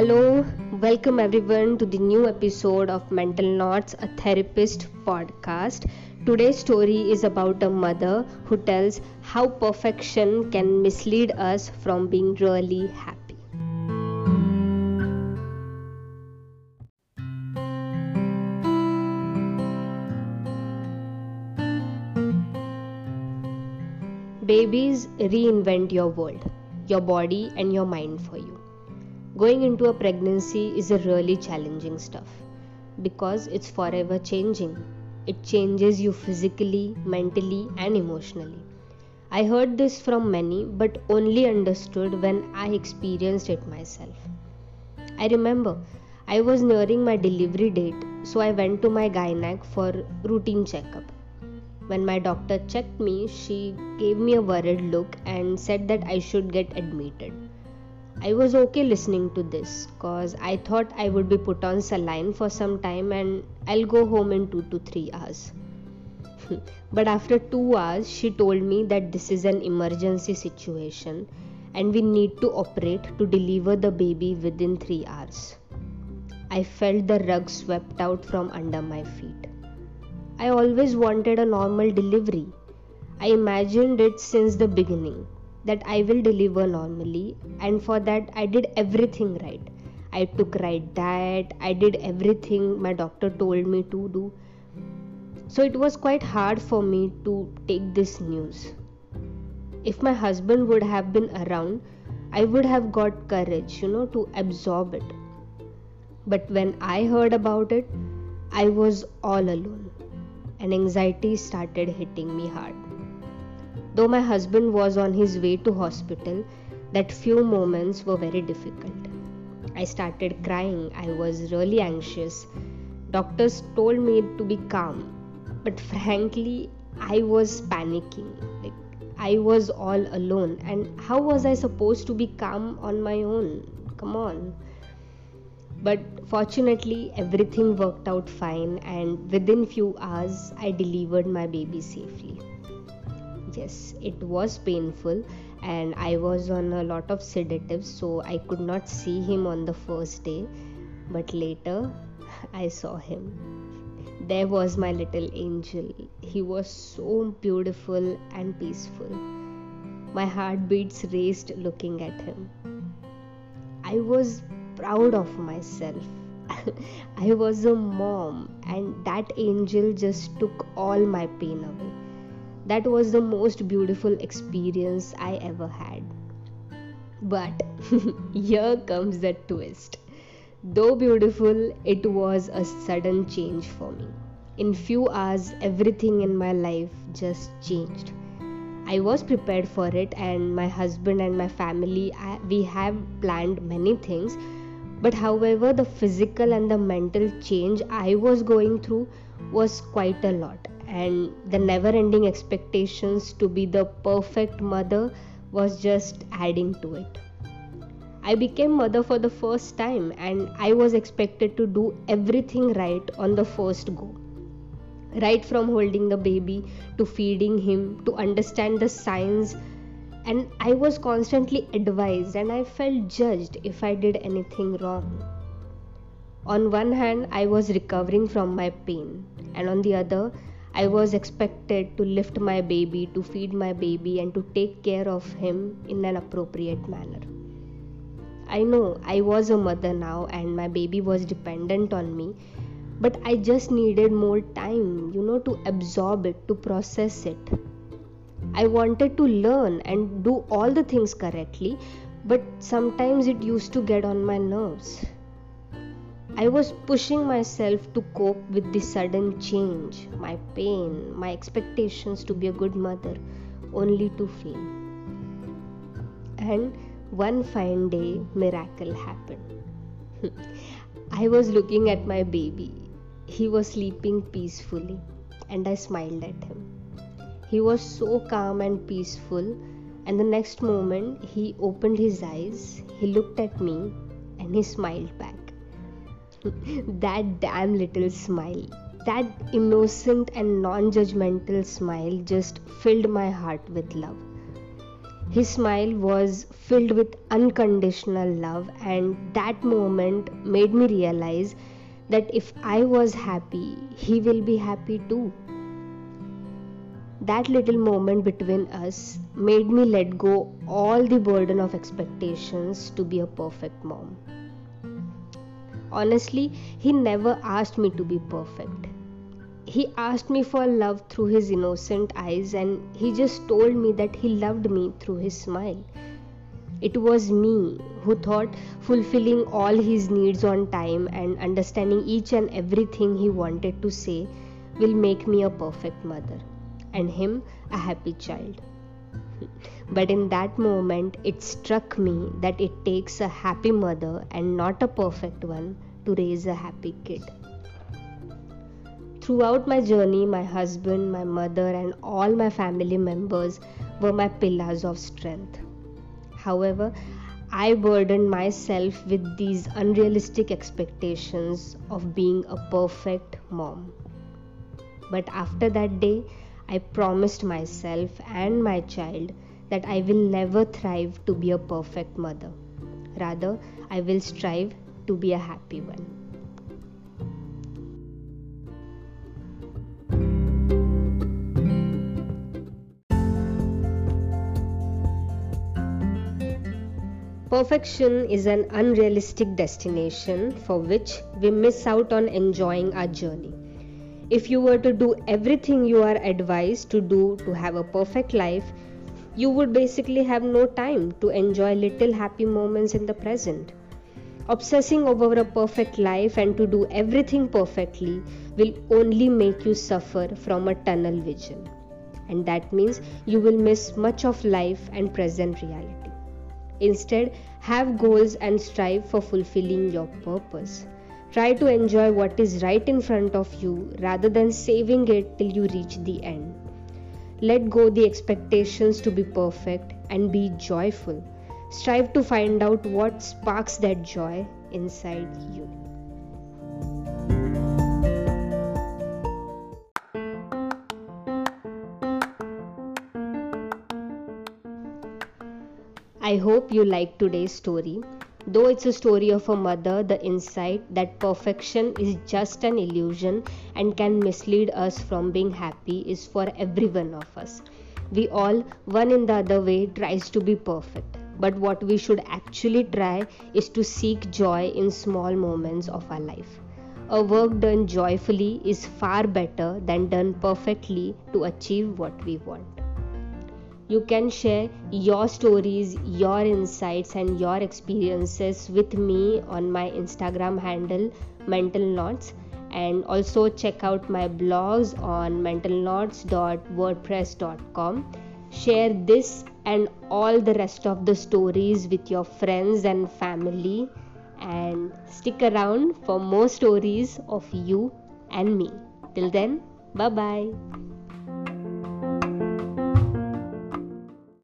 Hello, welcome everyone to the new episode of Mental Knots, a therapist podcast. Today's story is about a mother who tells how perfection can mislead us from being really happy. Babies reinvent your world, your body, and your mind for you going into a pregnancy is a really challenging stuff because it's forever changing. It changes you physically mentally and emotionally. I heard this from many but only understood when i experienced it myself. I remember i was nearing my delivery date so i went to my gynec for routine checkup. When my doctor checked me she gave me a worried look and said that i should get admitted I was okay listening to this because I thought I would be put on saline for some time and I'll go home in 2 to 3 hours. but after 2 hours, she told me that this is an emergency situation and we need to operate to deliver the baby within 3 hours. I felt the rug swept out from under my feet. I always wanted a normal delivery. I imagined it since the beginning that I will deliver normally, and for that, I did everything right. I took right diet, I did everything my doctor told me to do. So it was quite hard for me to take this news. If my husband would have been around, I would have got courage, you know, to absorb it. But when I heard about it, I was all alone, and anxiety started hitting me hard. Though my husband was on his way to hospital, that few moments were very difficult. I started crying. I was really anxious. Doctors told me to be calm, but frankly, I was panicking. Like I was all alone, and how was I supposed to be calm on my own? Come on. But fortunately, everything worked out fine, and within few hours, I delivered my baby safely yes it was painful and i was on a lot of sedatives so i could not see him on the first day. But later i saw him. There was my little angel. He was so beautiful and peaceful. My heartbeats raced looking at him. I was proud of myself. I was a mom, and that angel just took all my pain away. That was the most beautiful experience I ever had. But here comes the twist. Though beautiful, it was a sudden change for me. In few hours, everything in my life just changed. I was prepared for it, and my husband and my family, we have planned many things. But however, the physical and the mental change I was going through was quite a lot and the never ending expectations to be the perfect mother was just adding to it. I became mother for the first time and I was expected to do everything right on the first go. Right from holding the baby to feeding him to understand the signs and I was constantly advised and I felt judged if I did anything wrong. On one hand, I was recovering from my pain, and on the other, I was expected to lift my baby, to feed my baby, and to take care of him in an appropriate manner. I know I was a mother now and my baby was dependent on me, but I just needed more time, you know, to absorb it, to process it. I wanted to learn and do all the things correctly, but sometimes it used to get on my nerves. I was pushing myself to cope with the sudden change, my pain, my expectations to be a good mother, only to fail. And one fine day, miracle happened. I was looking at my baby. He was sleeping peacefully, and I smiled at him. He was so calm and peaceful, and the next moment he opened his eyes, he looked at me, and he smiled back that damn little smile, that innocent and non judgmental smile just filled my heart with love. His smile was filled with unconditional love, and that moment made me realize that if I was happy, he will be happy too. That little moment between us made me let go all the burden of expectations to be a perfect mom. Honestly, he never asked me to be perfect. He asked me for love through his innocent eyes, and he just told me that he loved me through his smile. It was me who thought fulfilling all his needs on time and understanding each and everything he wanted to say will make me a perfect mother and him a happy child. But in that moment, it struck me that it takes a happy mother and not a perfect one to raise a happy kid. Throughout my journey, my husband, my mother, and all my family members were my pillars of strength. However, I burdened myself with these unrealistic expectations of being a perfect mom. But after that day, I promised myself and my child that I will never thrive to be a perfect mother. Rather, I will strive to be a happy one. Perfection is an unrealistic destination for which we miss out on enjoying our journey. If you were to do everything you are advised to do to have a perfect life, you would basically have no time to enjoy little happy moments in the present. Obsessing over a perfect life and to do everything perfectly will only make you suffer from a tunnel vision. And that means you will miss much of life and present reality. Instead, have goals and strive for fulfilling your purpose. Try to enjoy what is right in front of you rather than saving it till you reach the end. Let go the expectations to be perfect and be joyful. Strive to find out what sparks that joy inside you. I hope you liked today's story. Though it's a story of a mother, the insight that perfection is just an illusion and can mislead us from being happy is for every one of us. We all, one in the other way, tries to be perfect. But what we should actually try is to seek joy in small moments of our life. A work done joyfully is far better than done perfectly to achieve what we want. You can share your stories, your insights, and your experiences with me on my Instagram handle, Mental Knots, and also check out my blogs on mentalknots.wordpress.com. Share this and all the rest of the stories with your friends and family, and stick around for more stories of you and me. Till then, bye bye.